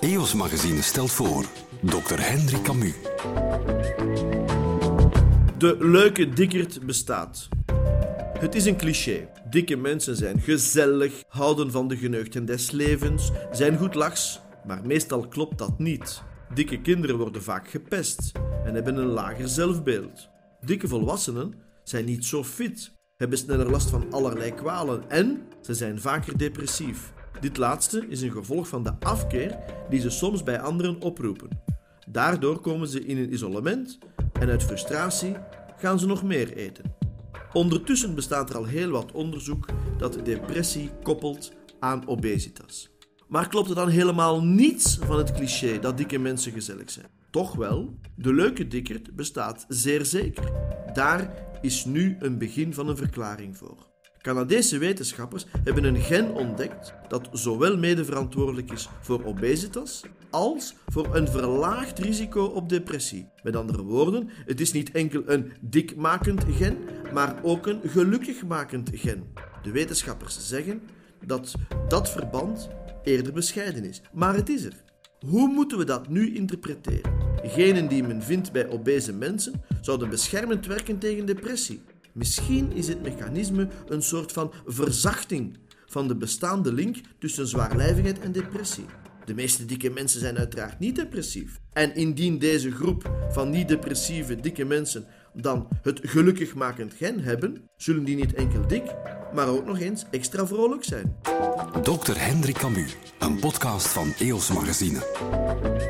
EOS Magazine stelt voor Dr. Henry Camus. De leuke dikkerd bestaat. Het is een cliché. Dikke mensen zijn gezellig, houden van de geneugten des levens, zijn goed lachs, maar meestal klopt dat niet. Dikke kinderen worden vaak gepest en hebben een lager zelfbeeld. Dikke volwassenen zijn niet zo fit, hebben sneller last van allerlei kwalen en ze zijn vaker depressief. Dit laatste is een gevolg van de afkeer die ze soms bij anderen oproepen. Daardoor komen ze in een isolement en uit frustratie gaan ze nog meer eten. Ondertussen bestaat er al heel wat onderzoek dat depressie koppelt aan obesitas. Maar klopt er dan helemaal niets van het cliché dat dikke mensen gezellig zijn? Toch wel, de leuke dikkerd bestaat zeer zeker. Daar is nu een begin van een verklaring voor. Canadese wetenschappers hebben een gen ontdekt dat zowel medeverantwoordelijk is voor obesitas als voor een verlaagd risico op depressie. Met andere woorden, het is niet enkel een dikmakend gen, maar ook een gelukkigmakend gen. De wetenschappers zeggen dat dat verband eerder bescheiden is, maar het is er. Hoe moeten we dat nu interpreteren? Genen die men vindt bij obese mensen zouden beschermend werken tegen depressie. Misschien is het mechanisme een soort van verzachting van de bestaande link tussen zwaarlijvigheid en depressie. De meeste dikke mensen zijn uiteraard niet depressief. En indien deze groep van niet-depressieve dikke mensen dan het gelukkigmakend gen hebben, zullen die niet enkel dik, maar ook nog eens extra vrolijk zijn. Dr. Henry Camus, een podcast van EOS Magazine.